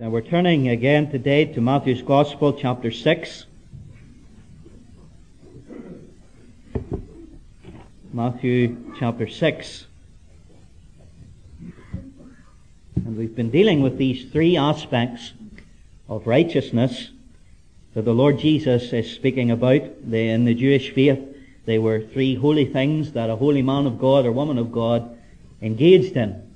Now we're turning again today to Matthew's Gospel, chapter 6. Matthew chapter 6. And we've been dealing with these three aspects of righteousness that the Lord Jesus is speaking about. They, in the Jewish faith, they were three holy things that a holy man of God or woman of God engaged in.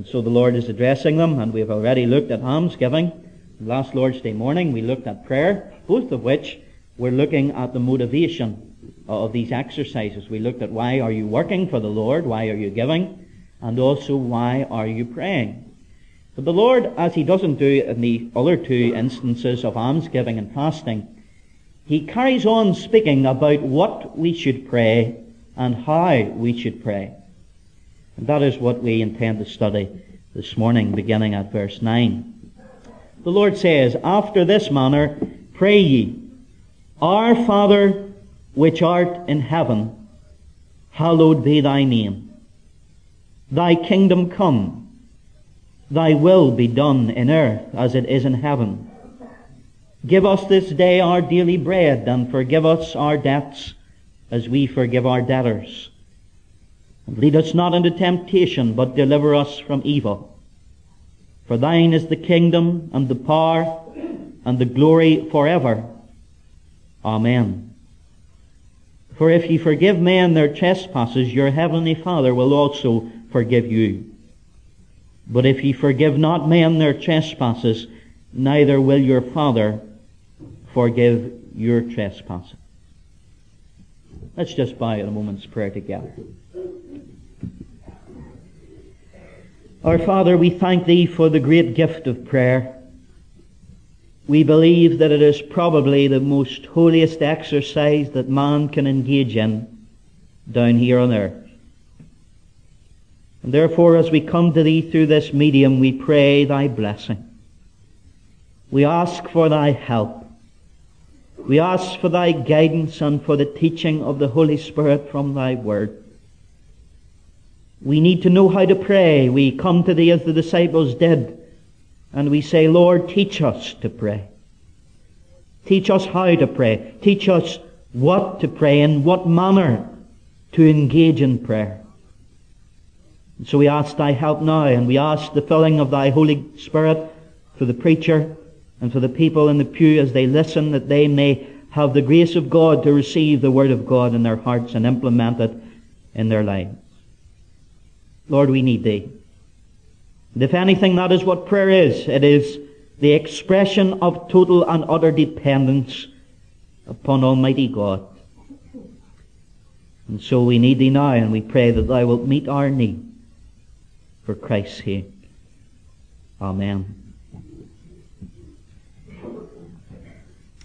And so the Lord is addressing them, and we have already looked at almsgiving. Last Lord's Day morning we looked at prayer, both of which we're looking at the motivation of these exercises. We looked at why are you working for the Lord, why are you giving, and also why are you praying. But the Lord, as he doesn't do in the other two instances of almsgiving and fasting, he carries on speaking about what we should pray and how we should pray. And that is what we intend to study this morning, beginning at verse 9. The Lord says, After this manner pray ye, Our Father which art in heaven, hallowed be thy name. Thy kingdom come, thy will be done in earth as it is in heaven. Give us this day our daily bread, and forgive us our debts as we forgive our debtors lead us not into temptation, but deliver us from evil. For thine is the kingdom and the power and the glory forever. Amen. For if ye forgive men their trespasses, your heavenly Father will also forgive you. But if ye forgive not men their trespasses, neither will your Father forgive your trespasses. Let's just bow in a moment's prayer together. Our Father, we thank Thee for the great gift of prayer. We believe that it is probably the most holiest exercise that man can engage in down here on earth. And therefore, as we come to Thee through this medium, we pray Thy blessing. We ask for Thy help. We ask for Thy guidance and for the teaching of the Holy Spirit from Thy Word. We need to know how to pray. We come to thee as the disciples did, and we say, Lord, teach us to pray. Teach us how to pray. Teach us what to pray, in what manner to engage in prayer. And so we ask thy help now, and we ask the filling of thy Holy Spirit for the preacher and for the people in the pew as they listen, that they may have the grace of God to receive the word of God in their hearts and implement it in their lives. Lord, we need Thee. And if anything, that is what prayer is. It is the expression of total and utter dependence upon Almighty God. And so we need Thee now, and we pray that Thou wilt meet our need for Christ's sake. Amen.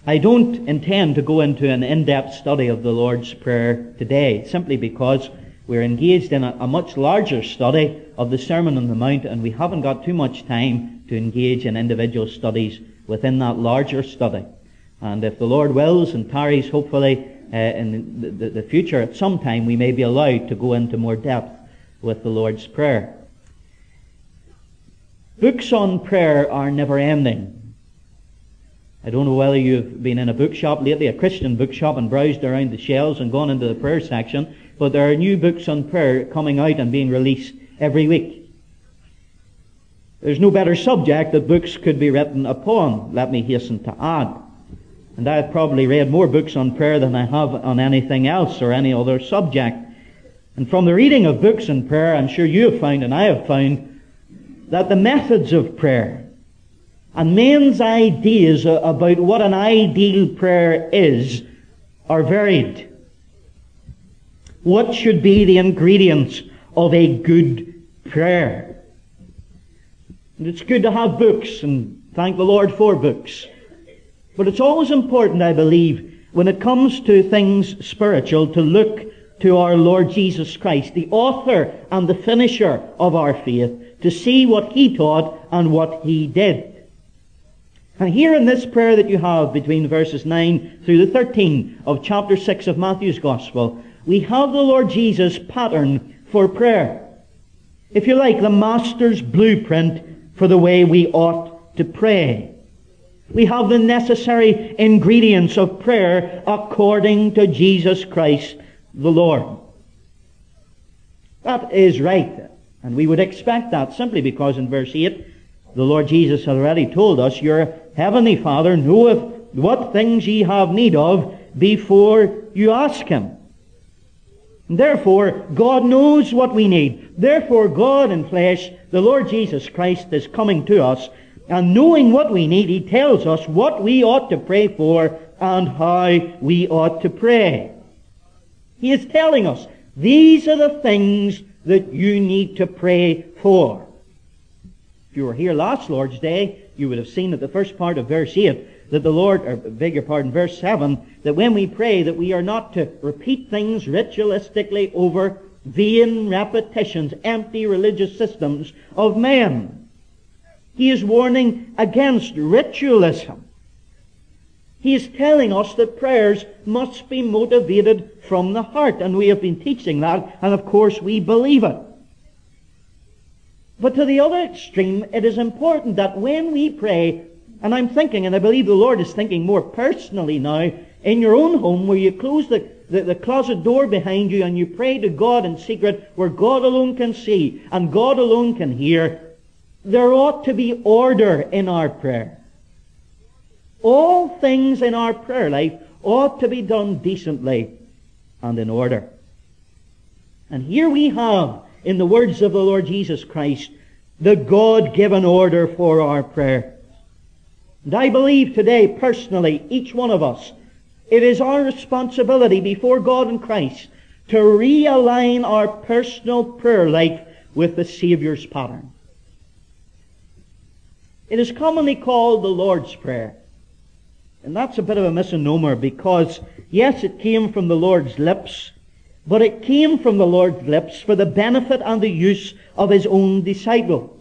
I don't intend to go into an in-depth study of the Lord's Prayer today, simply because we're engaged in a, a, much larger study of the Sermon on the Mount, and we haven't got too much time to engage in individual studies within that larger study. And if the Lord wills and tarries, hopefully, uh, in the, the, the future, at some time, we may be allowed to go into more depth with the Lord's Prayer. Books on prayer are never ending. I don't know whether you've been in a bookshop lately, a Christian bookshop, and browsed around the shelves and gone into the prayer section but there are new books on prayer coming out and being released every week. There's no better subject that books could be written upon, let me hasten to add. And I've probably read more books on prayer than I have on anything else or any other subject. And from the reading of books on prayer, I'm sure you have found and I have found that the methods of prayer and men's ideas about what an ideal prayer is are varied. What should be the ingredients of a good prayer? And it's good to have books, and thank the Lord for books. But it's always important, I believe, when it comes to things spiritual, to look to our Lord Jesus Christ, the author and the finisher of our faith, to see what He taught and what He did. And here in this prayer that you have between verses 9 through the 13 of chapter 6 of Matthew's Gospel, we have the Lord Jesus' pattern for prayer. If you like, the Master's blueprint for the way we ought to pray. We have the necessary ingredients of prayer according to Jesus Christ the Lord. That is right. And we would expect that simply because in verse 8, the Lord Jesus had already told us, Your heavenly Father knoweth what things ye have need of before you ask Him. Therefore, God knows what we need. Therefore, God in flesh, the Lord Jesus Christ, is coming to us and knowing what we need, He tells us what we ought to pray for and how we ought to pray. He is telling us, these are the things that you need to pray for. If you were here last Lord's Day, you would have seen at the first part of verse 8 that the Lord, or beg your pardon, verse 7, that when we pray that we are not to repeat things ritualistically over vain repetitions, empty religious systems of men. He is warning against ritualism. He is telling us that prayers must be motivated from the heart, and we have been teaching that, and of course we believe it. But to the other extreme, it is important that when we pray, and I'm thinking, and I believe the Lord is thinking more personally now, in your own home where you close the, the, the, closet door behind you and you pray to God in secret where God alone can see and God alone can hear, there ought to be order in our prayer. All things in our prayer life ought to be done decently and in order. And here we have, in the words of the Lord Jesus Christ, the God-given order for our prayer. And I believe today, personally, each one of us, it is our responsibility before God and Christ to realign our personal prayer life with the Saviour's pattern. It is commonly called the Lord's Prayer. And that's a bit of a misnomer because, yes, it came from the Lord's lips, but it came from the Lord's lips for the benefit and the use of his own disciples.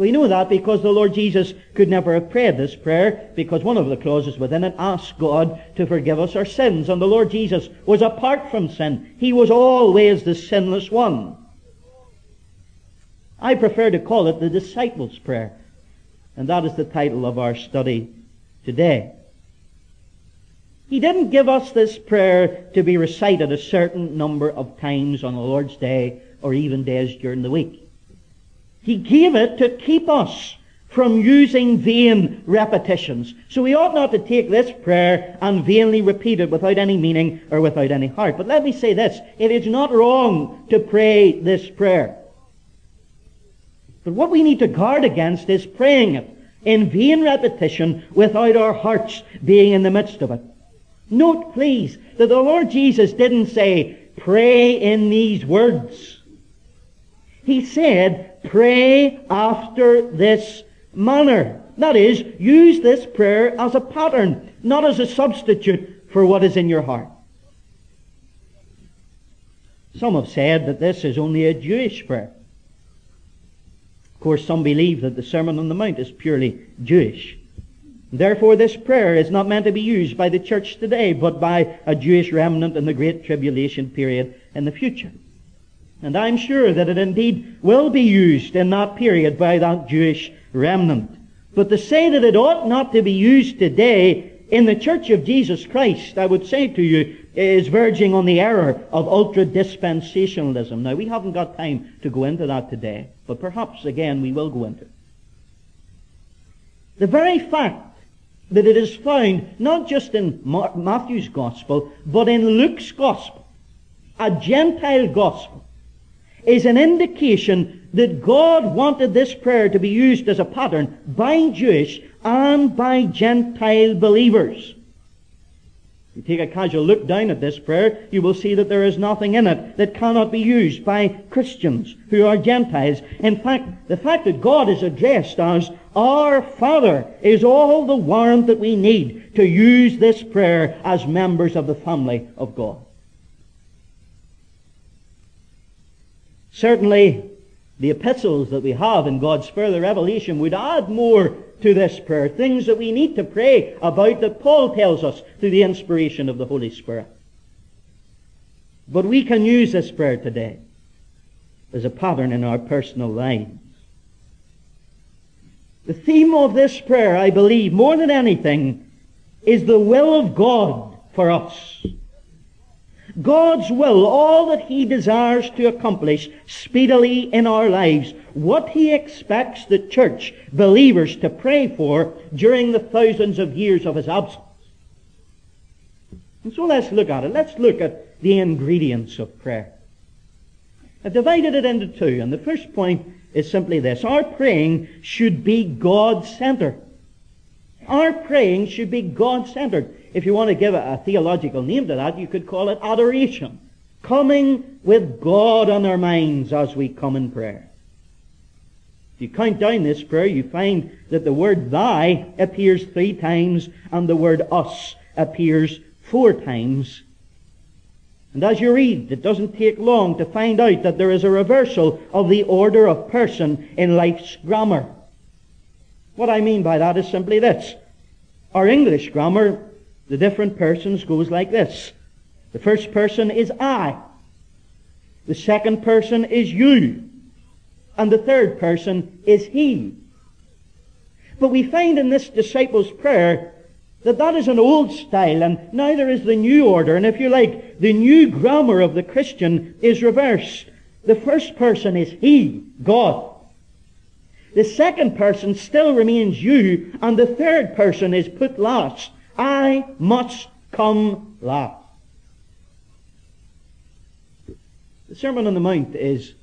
We know that because the Lord Jesus could never have prayed this prayer because one of the clauses within it asks God to forgive us our sins. And the Lord Jesus was apart from sin. He was always the sinless one. I prefer to call it the disciples' prayer and that is the title of our study today. He didn't give us this prayer to be recited a certain number of times on the Lord's Day or even days during the week. He gave it to keep us from using vain repetitions. So we ought not to take this prayer and vainly repeat it without any meaning or without any heart. But let me say this. It is not wrong to pray this prayer. But what we need to guard against is praying it in vain repetition without our hearts being in the midst of it. Note, please, that the Lord Jesus didn't say, pray in these words. He said, pray after this manner. That is, use this prayer as a pattern, not as a substitute for what is in your heart. Some have said that this is only a Jewish prayer. Of course, some believe that the Sermon on the Mount is purely Jewish. Therefore, this prayer is not meant to be used by the church today, but by a Jewish remnant in the Great Tribulation period in the future. And I'm sure that it indeed will be used in that period by that Jewish remnant. But to say that it ought not to be used today in the Church of Jesus Christ, I would say to you, is verging on the error of ultra-dispensationalism. Now, we haven't got time to go into that today, but perhaps again we will go into it. The very fact that it is found not just in Matthew's Gospel, but in Luke's Gospel, a Gentile Gospel, is an indication that God wanted this prayer to be used as a pattern by Jewish and by Gentile believers If you take a casual look down at this prayer, you will see that there is nothing in it that cannot be used by Christians who are Gentiles. In fact, the fact that God is addressed as our Father is all the warrant that we need to use this prayer as members of the family of God. Certainly, the epistles that we have in God's further revelation would add more to this prayer, things that we need to pray about that Paul tells us through the inspiration of the Holy Spirit. But we can use this prayer today as a pattern in our personal lives. The theme of this prayer, I believe, more than anything, is the will of God for us. God's will, all that He desires to accomplish speedily in our lives, what He expects the church, believers, to pray for during the thousands of years of His absence. And so let's look at it. Let's look at the ingredients of prayer. I've divided it into two, and the first point is simply this. Our praying should be God-centered. Our praying should be God-centered. If you want to give a, a theological name to that, you could call it adoration. Coming with God on our minds as we come in prayer. If you count down this prayer, you find that the word thy appears three times and the word us appears four times. And as you read, it doesn't take long to find out that there is a reversal of the order of person in life's grammar. What I mean by that is simply this. Our English grammar the different persons goes like this. The first person is I. The second person is you. And the third person is he. But we find in this disciples' prayer that that is an old style and now there is the new order. And if you like, the new grammar of the Christian is reversed. The first person is he, God. The second person still remains you and the third person is put last. I must come last. The Sermon on the Mount is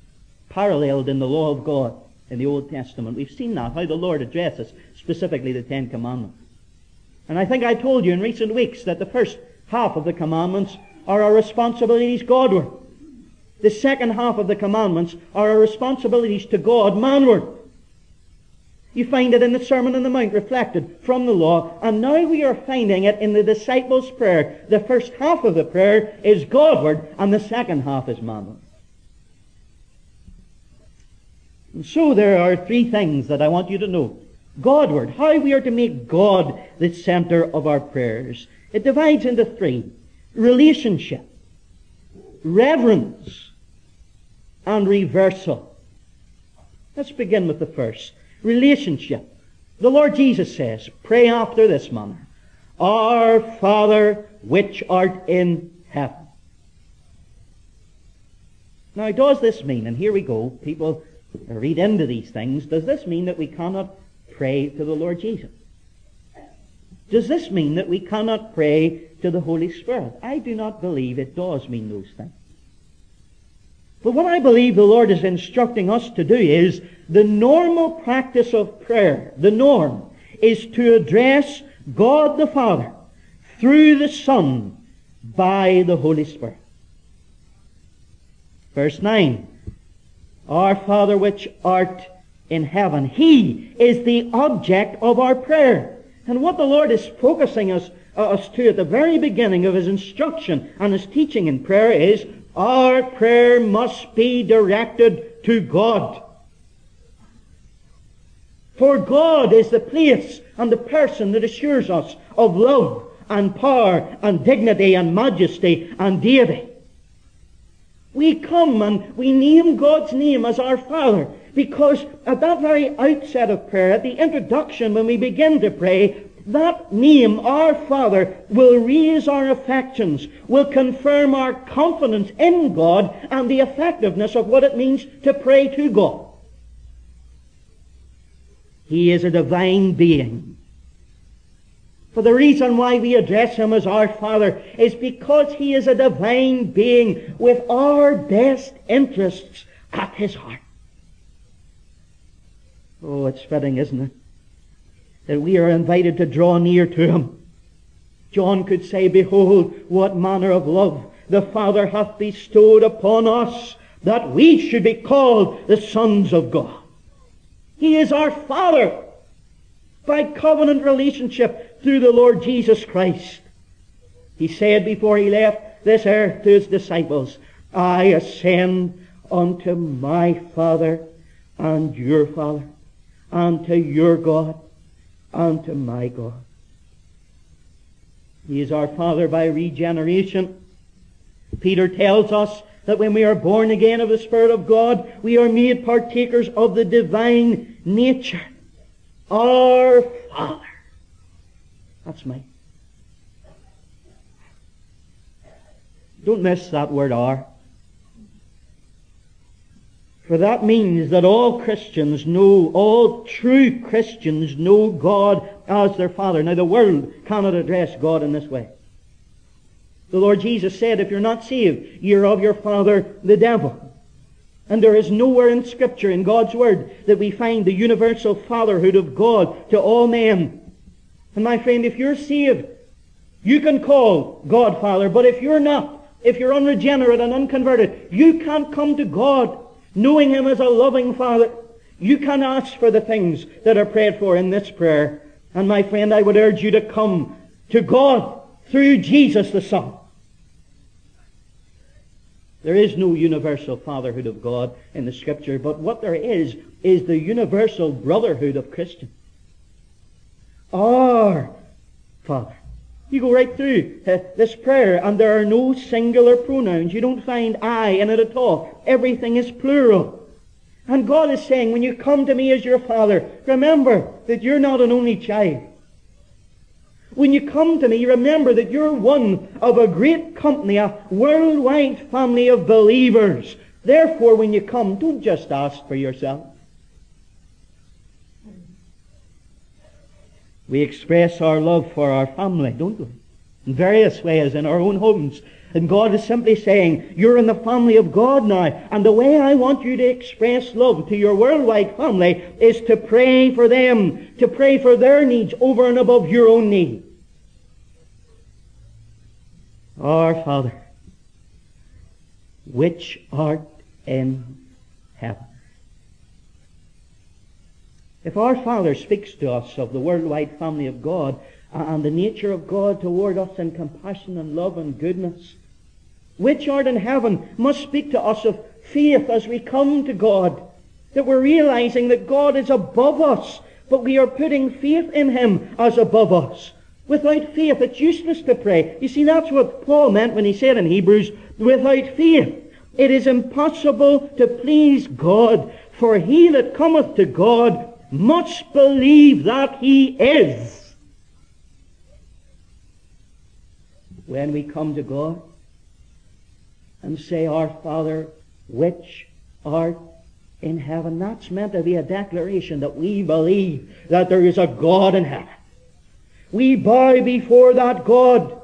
paralleled in the law of God in the Old Testament. We've seen that, how the Lord addresses specifically the Ten Commandments. And I think I told you in recent weeks that the first half of the commandments are our responsibilities Godward. The second half of the commandments are our responsibilities to God manward. You find it in the Sermon on the Mount reflected from the law, and now we are finding it in the disciples' prayer. The first half of the prayer is Godward, and the second half is manward. And so there are three things that I want you to know. Godward, how we are to make God the center of our prayers. It divides into three. Relationship, reverence, and reversal. Let's begin with the first relationship. The Lord Jesus says, pray after this manner. Our Father which art in heaven. Now does this mean, and here we go, people read into these things, does this mean that we cannot pray to the Lord Jesus? Does this mean that we cannot pray to the Holy Spirit? I do not believe it does mean those things. But what I believe the Lord is instructing us to do is the normal practice of prayer, the norm, is to address God the Father through the Son by the Holy Spirit. Verse 9. Our Father which art in heaven. He is the object of our prayer. And what the Lord is focusing us, uh, us to at the very beginning of His instruction and His teaching in prayer is our prayer must be directed to God. For God is the place and the person that assures us of love and power and dignity and majesty and deity. We come and we name God's name as our Father because at that very outset of prayer, at the introduction when we begin to pray, that name, our Father, will raise our affections, will confirm our confidence in God and the effectiveness of what it means to pray to God. He is a divine being. For the reason why we address him as our Father is because he is a divine being with our best interests at his heart. Oh, it's fitting, isn't it? That we are invited to draw near to him. John could say, Behold, what manner of love the Father hath bestowed upon us, that we should be called the sons of God. He is our Father by covenant relationship through the Lord Jesus Christ. He said before he left this earth to his disciples, I ascend unto my Father and your Father, and to your God, and to my God. He is our Father by regeneration. Peter tells us that when we are born again of the Spirit of God, we are made partakers of the divine nature. Our Father. That's me. Don't miss that word our. For that means that all Christians know, all true Christians know God as their Father. Now the world cannot address God in this way. The Lord Jesus said, if you're not saved, you're of your father, the devil. And there is nowhere in Scripture, in God's Word, that we find the universal fatherhood of God to all men. And my friend, if you're saved, you can call God Father, but if you're not, if you're unregenerate and unconverted, you can't come to God knowing Him as a loving Father. You can ask for the things that are prayed for in this prayer. And my friend, I would urge you to come to God through Jesus the Son. There is no universal fatherhood of God in the Scripture, but what there is, is the universal brotherhood of Christians. Our Father. You go right through uh, this prayer, and there are no singular pronouns. You don't find I in it at all. Everything is plural. And God is saying, when you come to me as your Father, remember that you're not an only child. When you come to me, remember that you're one of a great company, a worldwide family of believers. Therefore, when you come, don't just ask for yourself. We express our love for our family, don't we? In various ways in our own homes. And God is simply saying, you're in the family of God now. And the way I want you to express love to your worldwide family is to pray for them, to pray for their needs over and above your own needs. Our Father, which art in heaven. If our Father speaks to us of the worldwide family of God and the nature of God toward us in compassion and love and goodness, which art in heaven must speak to us of faith as we come to God, that we're realizing that God is above us, but we are putting faith in Him as above us. Without faith, it's useless to pray. You see, that's what Paul meant when he said in Hebrews, without faith, it is impossible to please God, for he that cometh to God must believe that he is. When we come to God and say, Our Father, which art in heaven, that's meant to be a declaration that we believe that there is a God in heaven. We bow before that God.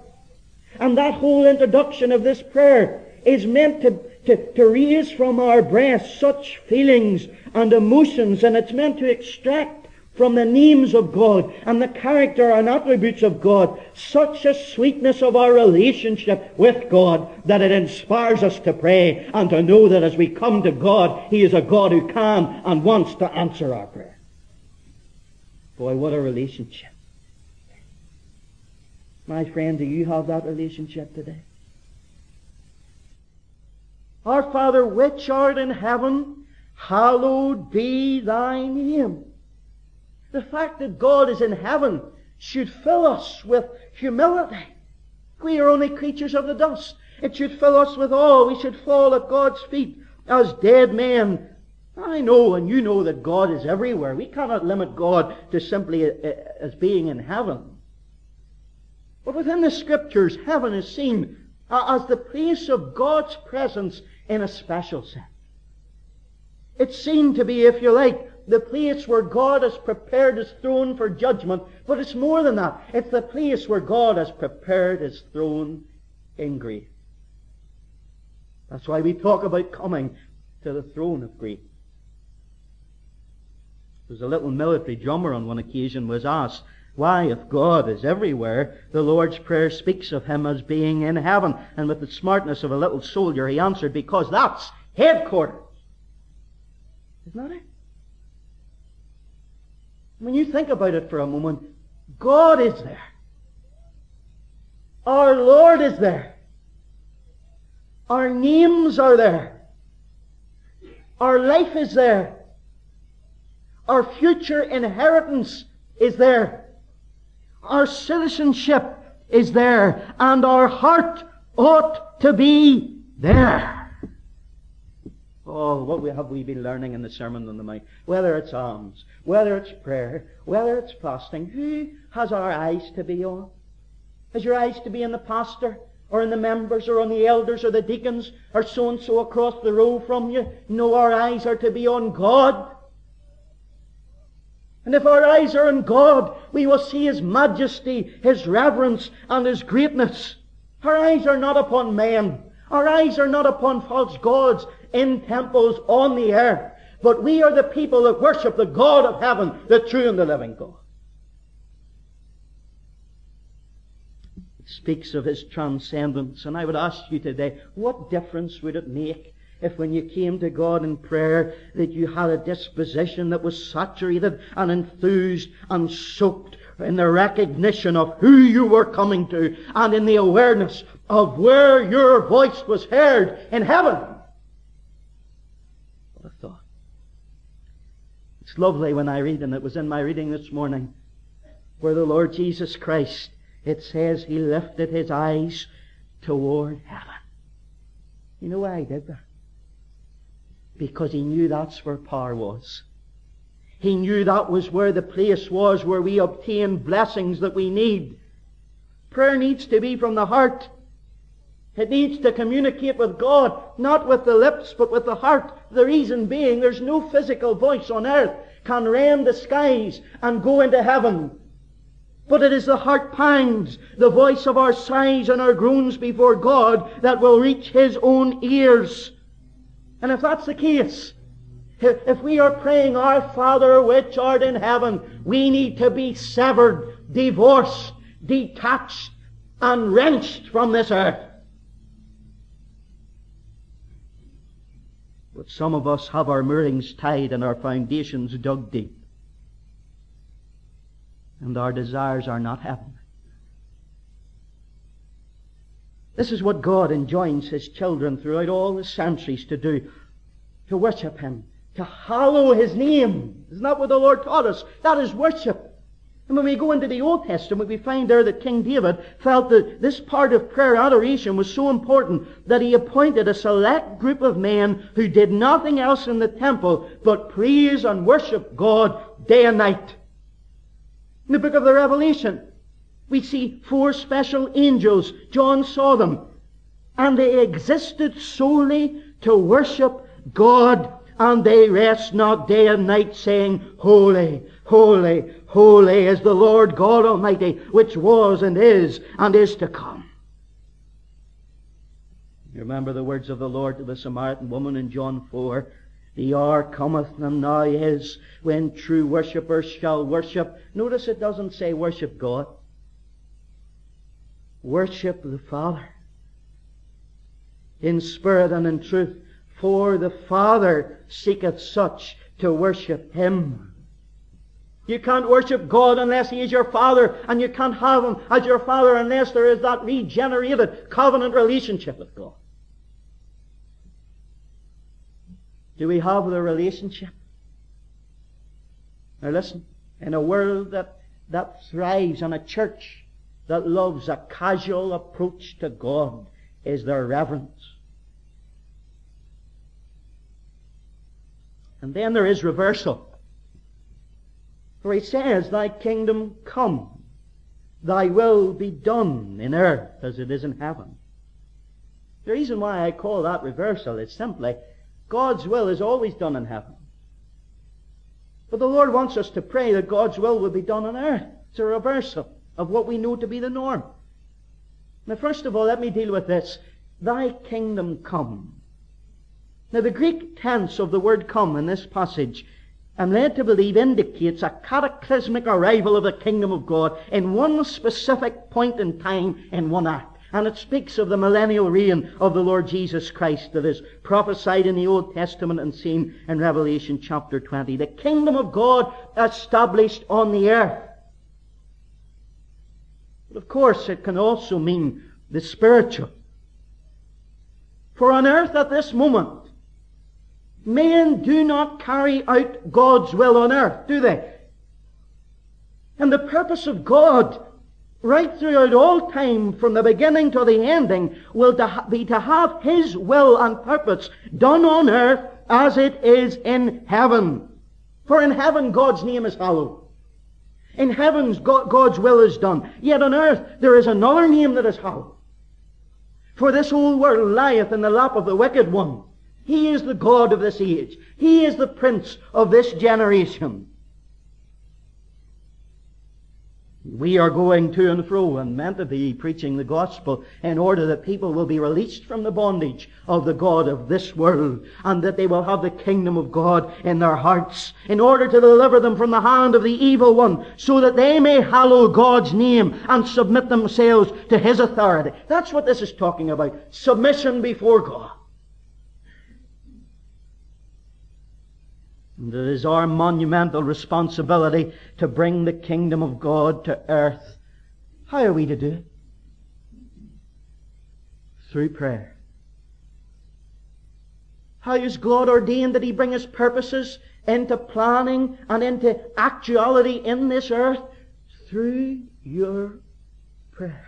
And that whole introduction of this prayer is meant to, to, to raise from our breast such feelings and emotions, and it's meant to extract from the names of God and the character and attributes of God such a sweetness of our relationship with God that it inspires us to pray and to know that as we come to God, He is a God who can and wants to answer our prayer. Boy, what a relationship. My friend, do you have that relationship today? Our Father which art in heaven, hallowed be thy name. The fact that God is in heaven should fill us with humility. We are only creatures of the dust. It should fill us with awe. We should fall at God's feet as dead men. I know and you know that God is everywhere. We cannot limit God to simply uh, as being in heaven. But within the scriptures, heaven is seen as the place of God's presence in a special sense. It seen to be, if you like, the place where God has prepared his throne for judgment. But it's more than that. It's the place where God has prepared his throne in grief. That's why we talk about coming to the throne of grief. There was a little military drummer on one occasion was asked, why, if God is everywhere, the Lord's Prayer speaks of him as being in heaven. And with the smartness of a little soldier, he answered, because that's headquarters. Isn't that it? When you think about it for a moment, God is there. Our Lord is there. Our names are there. Our life is there. Our future inheritance is there. Our citizenship is there, and our heart ought to be there. Oh, what have we been learning in the Sermon on the Mount? Whether it's alms, whether it's prayer, whether it's fasting, who has our eyes to be on? Has your eyes to be on the pastor, or in the members, or on the elders, or the deacons, or so and so across the row from you? No, our eyes are to be on God. And if our eyes are on God, we will see His majesty, His reverence, and His greatness. Our eyes are not upon men. Our eyes are not upon false gods in temples on the earth. But we are the people that worship the God of heaven, the true and the living God. Speaks of His transcendence. And I would ask you today, what difference would it make if when you came to God in prayer that you had a disposition that was saturated and enthused and soaked in the recognition of who you were coming to and in the awareness of where your voice was heard in heaven. What a thought. It's lovely when I read, and it was in my reading this morning, where the Lord Jesus Christ, it says he lifted his eyes toward heaven. You know why he did that? Because he knew that's where power was. He knew that was where the place was where we obtain blessings that we need. Prayer needs to be from the heart. It needs to communicate with God, not with the lips, but with the heart. The reason being, there's no physical voice on earth can rend the skies and go into heaven. But it is the heart pangs, the voice of our sighs and our groans before God that will reach His own ears. And if that's the case, if we are praying, Our Father which art in heaven, we need to be severed, divorced, detached, and wrenched from this earth. But some of us have our moorings tied and our foundations dug deep. And our desires are not heaven. This is what God enjoins His children throughout all the centuries to do. To worship Him. To hallow His name. Isn't that what the Lord taught us? That is worship. And when we go into the Old Testament, we find there that King David felt that this part of prayer adoration was so important that he appointed a select group of men who did nothing else in the temple but praise and worship God day and night. In the book of the Revelation, we see four special angels. John saw them. And they existed solely to worship God. And they rest not day and night saying, Holy, holy, holy is the Lord God Almighty, which was and is and is to come. You remember the words of the Lord to the Samaritan woman in John 4. The hour cometh and now is when true worshippers shall worship. Notice it doesn't say worship God worship the Father in spirit and in truth. For the Father seeketh such to worship Him. You can't worship God unless He is your Father, and you can't have Him as your Father unless there is that regenerated covenant relationship with God. Do we have the relationship? Now listen, in a world that, that thrives on a church that loves a casual approach to God is there reverence. And then there is reversal. For he says, Thy kingdom come, thy will be done in earth as it is in heaven. The reason why I call that reversal is simply God's will is always done in heaven. But the Lord wants us to pray that God's will will be done on earth. It's a reversal of what we know to be the norm. Now, first of all, let me deal with this. Thy kingdom come. Now, the Greek tense of the word come in this passage, I'm led to believe, indicates a cataclysmic arrival of the kingdom of God in one specific point in time in one act. And it speaks of the millennial reign of the Lord Jesus Christ that is prophesied in the Old Testament and seen in Revelation chapter 20. The kingdom of God established on the earth. Of course, it can also mean the spiritual. For on earth at this moment, men do not carry out God's will on earth, do they? And the purpose of God, right throughout all time, from the beginning to the ending, will be to have His will and purpose done on earth as it is in heaven. For in heaven God's name is hallowed. In heavens God's will is done. Yet on earth there is another name that is hallowed. For this whole world lieth in the lap of the wicked one. He is the God of this age. He is the prince of this generation. We are going to and fro and meant to be preaching the gospel in order that people will be released from the bondage of the God of this world and that they will have the kingdom of God in their hearts in order to deliver them from the hand of the evil one so that they may hallow God's name and submit themselves to His authority. That's what this is talking about. Submission before God. And it is our monumental responsibility to bring the kingdom of God to earth. How are we to do it? Through prayer. How is God ordained that He bring His purposes into planning and into actuality in this earth? Through your prayer.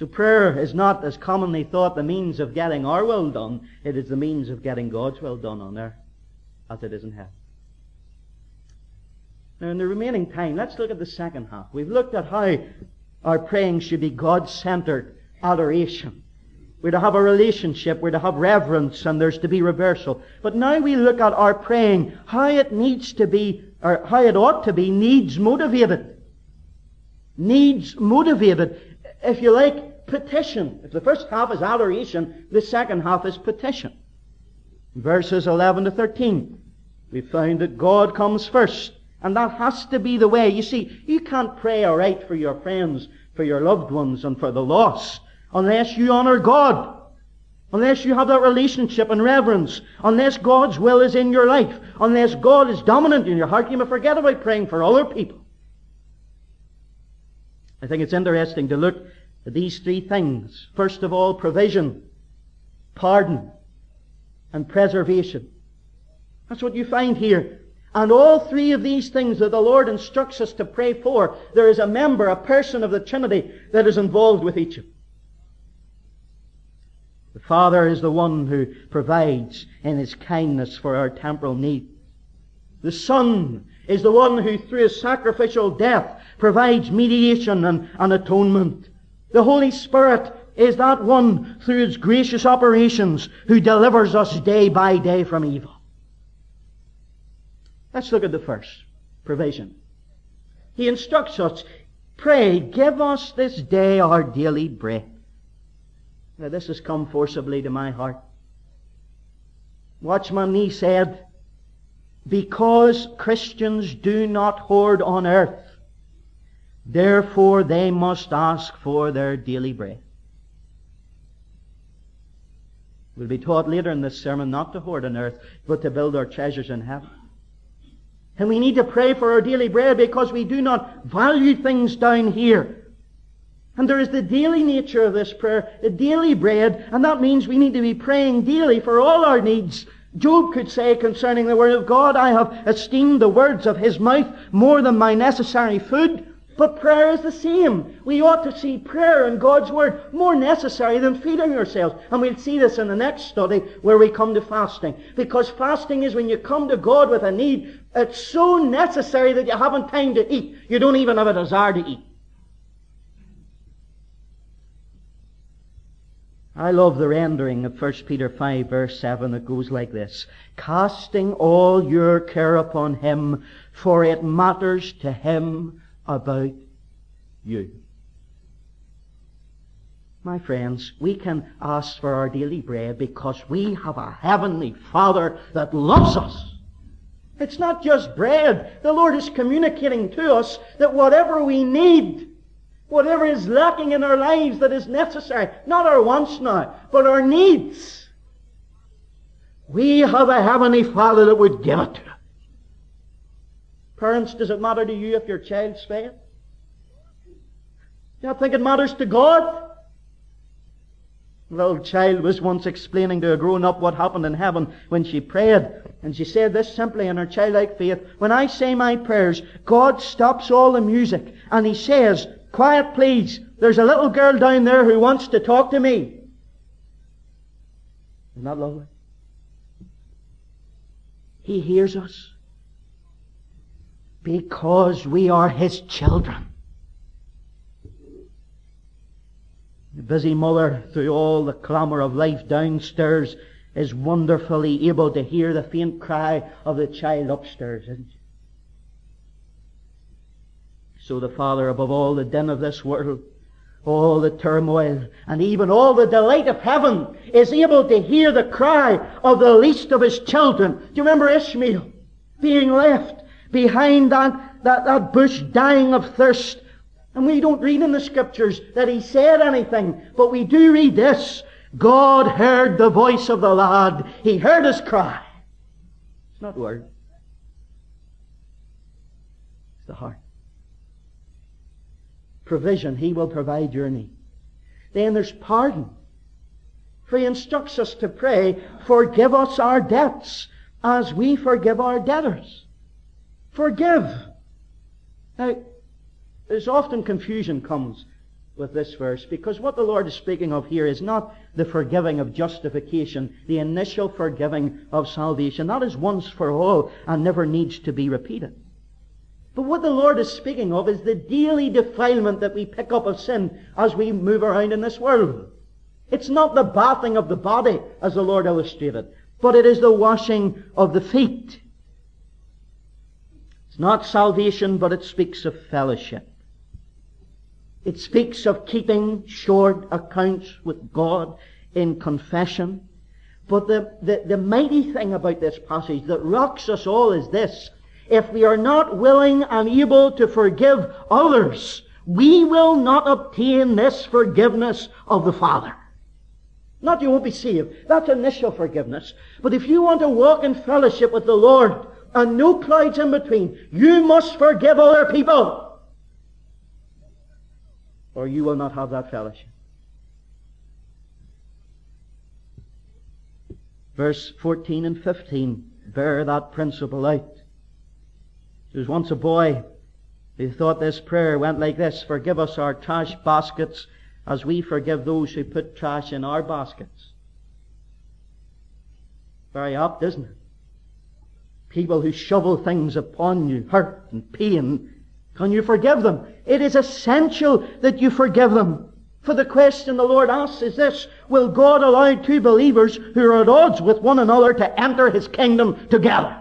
So prayer is not, as commonly thought, the means of getting our will done. It is the means of getting God's will done on earth, as it is in heaven. Now, in the remaining time, let's look at the second half. We've looked at how our praying should be God-centered adoration. We're to have a relationship, we're to have reverence, and there's to be reversal. But now we look at our praying, how it needs to be, or how it ought to be, needs motivated. Needs motivated. If you like, petition. If the first half is adoration, the second half is petition. Verses 11 to 13. We find that God comes first. And that has to be the way. You see, you can't pray aright for your friends, for your loved ones, and for the lost unless you honor God. Unless you have that relationship and reverence. Unless God's will is in your life. Unless God is dominant in your heart, you may forget about praying for other people. I think it's interesting to look these three things. First of all, provision, pardon, and preservation. That's what you find here. And all three of these things that the Lord instructs us to pray for, there is a member, a person of the Trinity that is involved with each of them. The Father is the one who provides in His kindness for our temporal need. The Son is the one who through His sacrificial death provides mediation and, and atonement. The Holy Spirit is that one through His gracious operations who delivers us day by day from evil. Let's look at the first provision. He instructs us, pray, give us this day our daily bread. Now this has come forcibly to my heart. Watchman Nee said, because Christians do not hoard on earth, Therefore they must ask for their daily bread. We'll be taught later in this sermon not to hoard on earth, but to build our treasures in heaven. And we need to pray for our daily bread because we do not value things down here. And there is the daily nature of this prayer, the daily bread, and that means we need to be praying daily for all our needs. Job could say concerning the Word of God, I have esteemed the words of His mouth more than my necessary food. But prayer is the same. We ought to see prayer and God's Word more necessary than feeding ourselves. And we'll see this in the next study where we come to fasting. Because fasting is when you come to God with a need, it's so necessary that you haven't time to eat. You don't even have a desire to eat. I love the rendering of 1 Peter 5 verse 7 that goes like this. Casting all your care upon Him, for it matters to Him about you. My friends, we can ask for our daily bread because we have a heavenly Father that loves us. It's not just bread. The Lord is communicating to us that whatever we need, whatever is lacking in our lives that is necessary, not our wants now, but our needs, we have a heavenly Father that would give it to us. Parents, does it matter to you if your child's fed? Do you think it matters to God? A little child was once explaining to a grown up what happened in heaven when she prayed. And she said this simply in her childlike faith. When I say my prayers, God stops all the music and He says, Quiet please, there's a little girl down there who wants to talk to me. Isn't that lovely? He hears us because we are His children. The busy mother, through all the clamour of life downstairs, is wonderfully able to hear the faint cry of the child upstairs? So the Father, above all the din of this world, all the turmoil, and even all the delight of heaven, is able to hear the cry of the least of his children. Do you remember Ishmael being left behind that, that, that bush dying of thirst? And we don't read in the scriptures that he said anything, but we do read this. God heard the voice of the lad. He heard his cry. It's not words. It's the heart provision. He will provide your need. Then there's pardon. For he instructs us to pray, forgive us our debts as we forgive our debtors. Forgive. Now, there's often confusion comes with this verse because what the Lord is speaking of here is not the forgiving of justification, the initial forgiving of salvation. That is once for all and never needs to be repeated. But what the Lord is speaking of is the daily defilement that we pick up of sin as we move around in this world. It's not the bathing of the body, as the Lord illustrated, but it is the washing of the feet. Not salvation, but it speaks of fellowship. It speaks of keeping short accounts with God in confession. But the, the, the mighty thing about this passage that rocks us all is this if we are not willing and able to forgive others, we will not obtain this forgiveness of the Father. Not you won't be saved. That's initial forgiveness. But if you want to walk in fellowship with the Lord and no clouds in between, you must forgive other people. Or you will not have that fellowship. Verse 14 and 15 bear that principle out. There was once a boy who thought this prayer went like this, Forgive us our trash baskets as we forgive those who put trash in our baskets. Very apt, isn't it? People who shovel things upon you, hurt and pain, can you forgive them? It is essential that you forgive them. For the question the Lord asks is this, will God allow two believers who are at odds with one another to enter His kingdom together?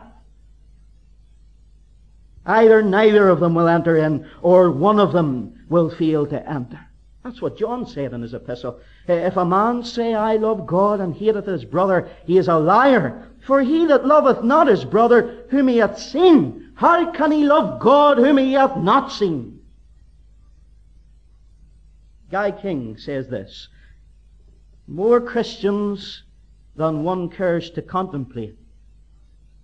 Either neither of them will enter in, or one of them will fail to enter. That's what John said in his epistle. If a man say, I love God, and hateth his brother, he is a liar. For he that loveth not his brother, whom he hath seen, how can he love God, whom he hath not seen? Guy King says this, More Christians than one cares to contemplate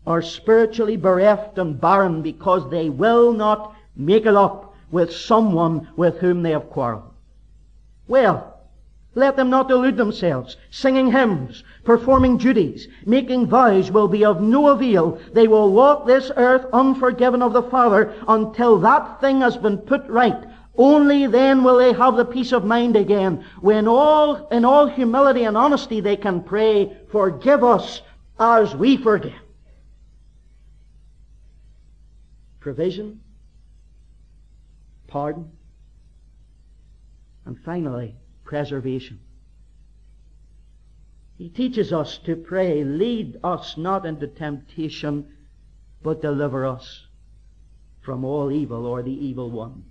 are spiritually bereft and barren because they will not make it up with someone with whom they have quarreled. Well, let them not delude themselves. Singing hymns, performing duties, making vows will be of no avail. They will walk this earth unforgiven of the Father until that thing has been put right. Only then will they have the peace of mind again, when all, in all humility and honesty they can pray, forgive us as we forgive. provision, pardon, and finally, preservation. He teaches us to pray, lead us not into temptation, but deliver us from all evil or the evil one.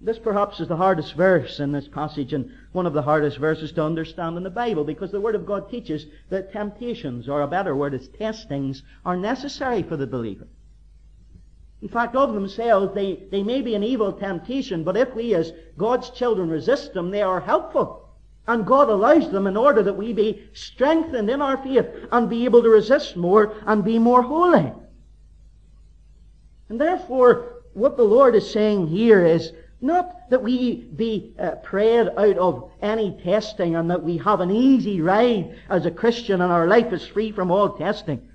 This perhaps is the hardest verse in this passage and one of the hardest verses to understand in the Bible because the Word of God teaches that temptations, or a better word is testings, are necessary for the believer. In fact, of themselves, they, they may be an evil temptation, but if we as God's children resist them, they are helpful. And God allows them in order that we be strengthened in our faith and be able to resist more and be more holy. And therefore, what the Lord is saying here is not that we be uh, prayed out of any testing and that we have an easy ride as a Christian and our life is free from all testing.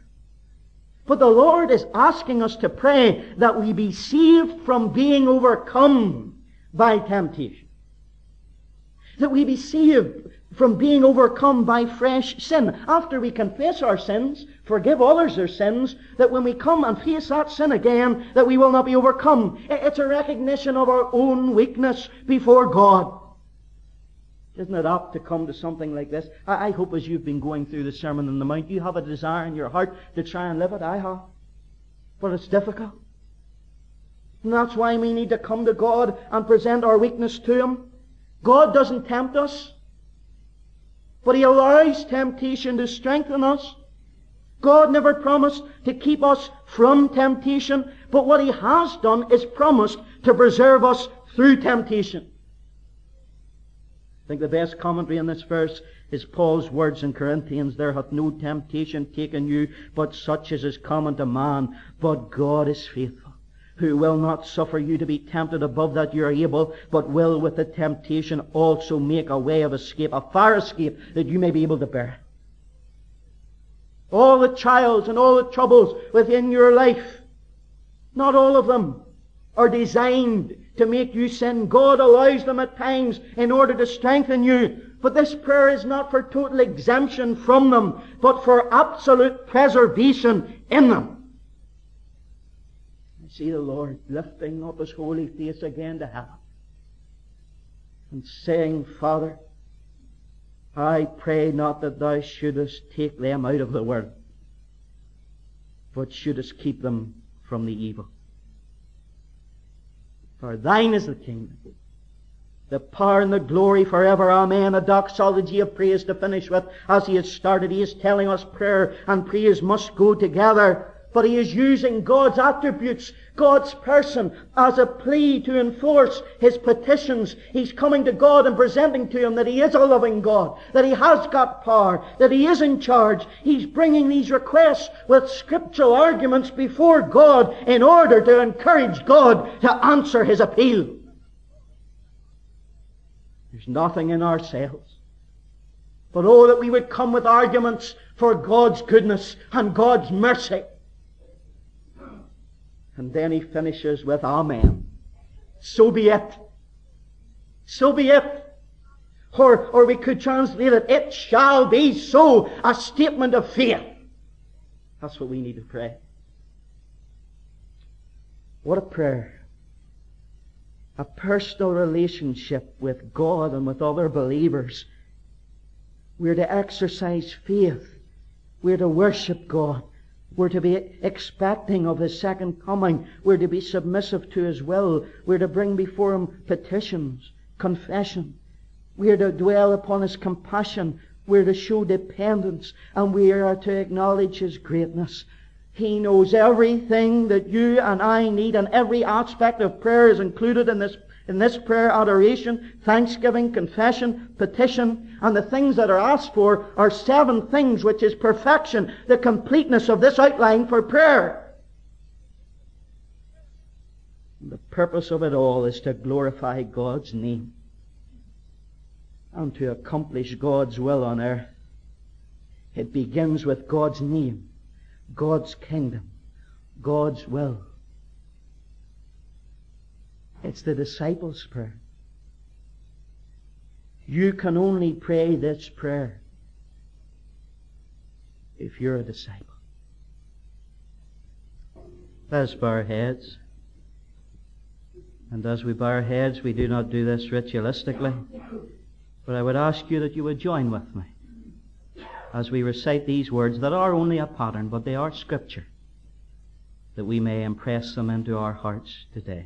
But the Lord is asking us to pray that we be saved from being overcome by temptation. That we be saved from being overcome by fresh sin. After we confess our sins, forgive others their sins, that when we come and face that sin again, that we will not be overcome. It's a recognition of our own weakness before God. Isn't it apt to come to something like this? I, hope as you've been going through the Sermon on the Mount, you have a desire in your heart to try and live it. I have. But it's difficult. And that's why we need to come to God and present our weakness to Him. God doesn't tempt us, but He allows temptation to strengthen us. God never promised to keep us from temptation, but what He has done is promised to preserve us through temptation. I think the best commentary on this verse is Paul's words in Corinthians, There hath no temptation taken you, but such as is common to man. But God is faithful, who will not suffer you to be tempted above that you are able, but will with the temptation also make a way of escape, a far escape, that you may be able to bear. All the trials and all the troubles within your life, not all of them are designed to make you sin. God allows them at times in order to strengthen you. But this prayer is not for total exemption from them, but for absolute preservation in them. See the Lord lifting up his holy face again to heaven and saying, Father, I pray not that thou shouldest take them out of the world, but shouldest keep them from the evil. For thine is the kingdom, the power and the glory forever. Amen. A doxology of praise to finish with. As he has started, he is telling us prayer and praise must go together. But he is using God's attributes, God's person, as a plea to enforce his petitions. He's coming to God and presenting to him that he is a loving God, that he has got power, that he is in charge. He's bringing these requests with scriptural arguments before God in order to encourage God to answer his appeal. There's nothing in ourselves. But oh, that we would come with arguments for God's goodness and God's mercy. And then he finishes with Amen. So be it. So be it. Or, or we could translate it, it shall be so. A statement of faith. That's what we need to pray. What a prayer. A personal relationship with God and with other believers. We're to exercise faith. We're to worship God. We're to be expecting of His second coming. We're to be submissive to His will. We're to bring before Him petitions, confession. We're to dwell upon His compassion. We're to show dependence. And we are to acknowledge His greatness. He knows everything that you and I need, and every aspect of prayer is included in this in this prayer, adoration, thanksgiving, confession, petition, and the things that are asked for are seven things, which is perfection, the completeness of this outline for prayer. The purpose of it all is to glorify God's name and to accomplish God's will on earth. It begins with God's name, God's kingdom, God's will. It's the disciples' prayer. You can only pray this prayer if you're a disciple. Let us bow our heads. And as we bow our heads, we do not do this ritualistically. But I would ask you that you would join with me as we recite these words that are only a pattern, but they are Scripture, that we may impress them into our hearts today.